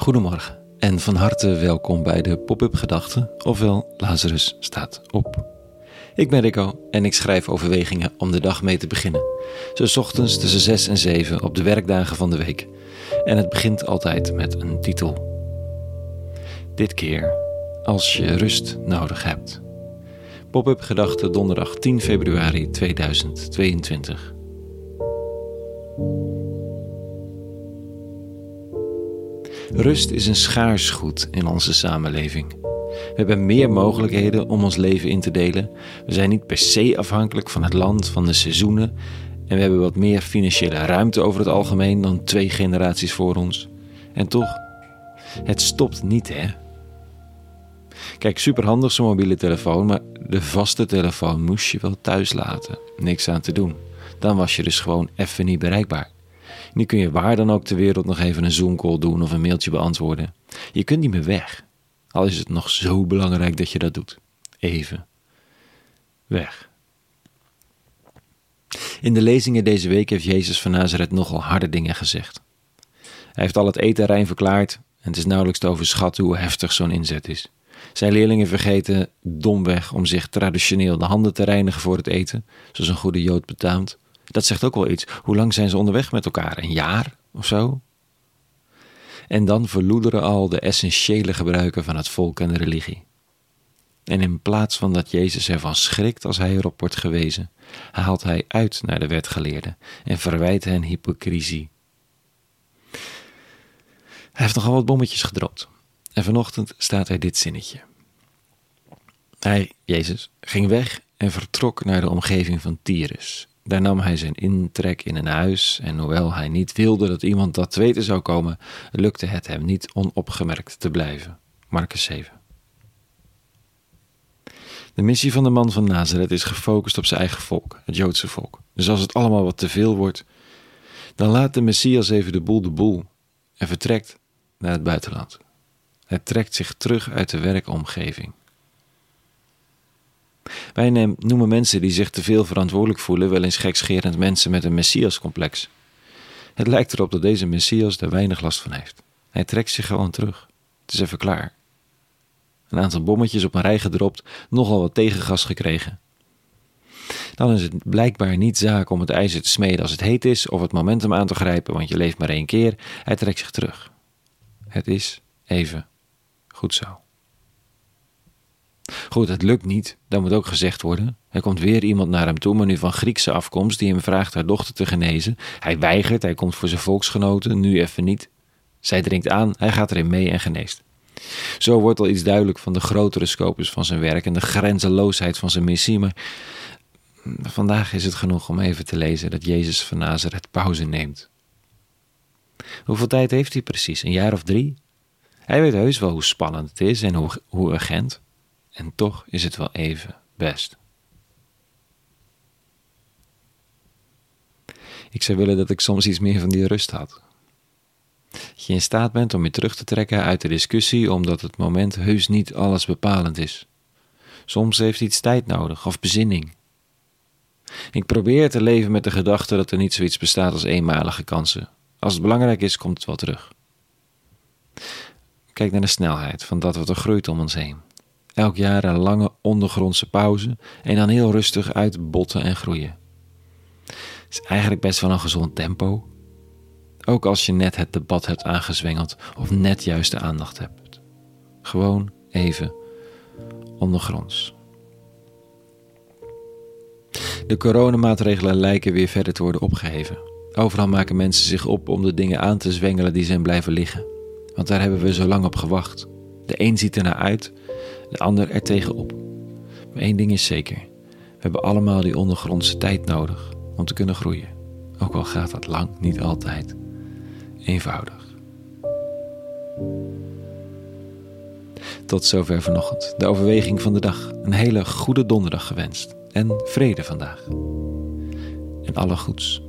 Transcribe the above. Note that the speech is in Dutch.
Goedemorgen en van harte welkom bij de Pop-up Gedachten, ofwel Lazarus staat op. Ik ben Rico en ik schrijf overwegingen om de dag mee te beginnen. Zo ochtends tussen 6 en 7 op de werkdagen van de week. En het begint altijd met een titel. Dit keer als je rust nodig hebt. Pop-up Gedachten donderdag 10 februari 2022. Rust is een schaars goed in onze samenleving. We hebben meer mogelijkheden om ons leven in te delen. We zijn niet per se afhankelijk van het land, van de seizoenen. En we hebben wat meer financiële ruimte over het algemeen dan twee generaties voor ons. En toch, het stopt niet, hè? Kijk, superhandig zo'n mobiele telefoon, maar de vaste telefoon moest je wel thuis laten. Niks aan te doen. Dan was je dus gewoon even niet bereikbaar. Nu kun je waar dan ook ter wereld nog even een Zoom-call doen of een mailtje beantwoorden. Je kunt niet meer weg. Al is het nog zo belangrijk dat je dat doet. Even. Weg. In de lezingen deze week heeft Jezus van Nazareth nogal harde dingen gezegd. Hij heeft al het eten rein verklaard en het is nauwelijks te overschatten hoe heftig zo'n inzet is. Zijn leerlingen vergeten domweg om zich traditioneel de handen te reinigen voor het eten, zoals een goede Jood betaamt. Dat zegt ook wel iets. Hoe lang zijn ze onderweg met elkaar? Een jaar of zo? En dan verloederen al de essentiële gebruiken van het volk en de religie. En in plaats van dat Jezus ervan schrikt als hij erop wordt gewezen, haalt hij uit naar de wetgeleerden en verwijt hen hypocrisie. Hij heeft nogal wat bommetjes gedropt. En vanochtend staat hij dit zinnetje. Hij, Jezus, ging weg en vertrok naar de omgeving van Tyrus. Daar nam hij zijn intrek in een huis en hoewel hij niet wilde dat iemand dat te weten zou komen, lukte het hem niet onopgemerkt te blijven. Marcus 7. De missie van de man van Nazareth is gefocust op zijn eigen volk, het Joodse volk. Dus als het allemaal wat te veel wordt, dan laat de Messias even de boel de boel en vertrekt naar het buitenland. Hij trekt zich terug uit de werkomgeving. Wij noemen mensen die zich te veel verantwoordelijk voelen wel eens gekscherend mensen met een messiascomplex. Het lijkt erop dat deze messias er weinig last van heeft. Hij trekt zich gewoon terug. Het is even klaar. Een aantal bommetjes op een rij gedropt, nogal wat tegengas gekregen. Dan is het blijkbaar niet zaak om het ijzer te smeden als het heet is, of het momentum aan te grijpen, want je leeft maar één keer. Hij trekt zich terug. Het is even goed zo. Goed, het lukt niet, dat moet ook gezegd worden. Er komt weer iemand naar hem toe, maar nu van Griekse afkomst, die hem vraagt haar dochter te genezen. Hij weigert, hij komt voor zijn volksgenoten, nu even niet. Zij dringt aan, hij gaat erin mee en geneest. Zo wordt al iets duidelijk van de grotere scopus van zijn werk en de grenzeloosheid van zijn missie, maar vandaag is het genoeg om even te lezen dat Jezus van Nazareth pauze neemt. Hoeveel tijd heeft hij precies? Een jaar of drie? Hij weet heus wel hoe spannend het is en hoe, hoe urgent. En toch is het wel even best. Ik zou willen dat ik soms iets meer van die rust had. Dat je in staat bent om je terug te trekken uit de discussie omdat het moment heus niet alles bepalend is. Soms heeft iets tijd nodig of bezinning. Ik probeer te leven met de gedachte dat er niet zoiets bestaat als eenmalige kansen. Als het belangrijk is, komt het wel terug. Kijk naar de snelheid van dat wat er groeit om ons heen. Elk jaar een lange ondergrondse pauze en dan heel rustig uitbotten en groeien. Het is eigenlijk best wel een gezond tempo. Ook als je net het debat hebt aangezwengeld of net juist de aandacht hebt. Gewoon even ondergronds. De coronamaatregelen lijken weer verder te worden opgeheven. Overal maken mensen zich op om de dingen aan te zwengelen die zijn blijven liggen. Want daar hebben we zo lang op gewacht. De een ziet ernaar uit de ander er tegenop. Maar één ding is zeker: we hebben allemaal die ondergrondse tijd nodig om te kunnen groeien. Ook al gaat dat lang niet altijd eenvoudig. Tot zover vanochtend. De overweging van de dag. Een hele goede donderdag gewenst. En vrede vandaag. En alle goeds.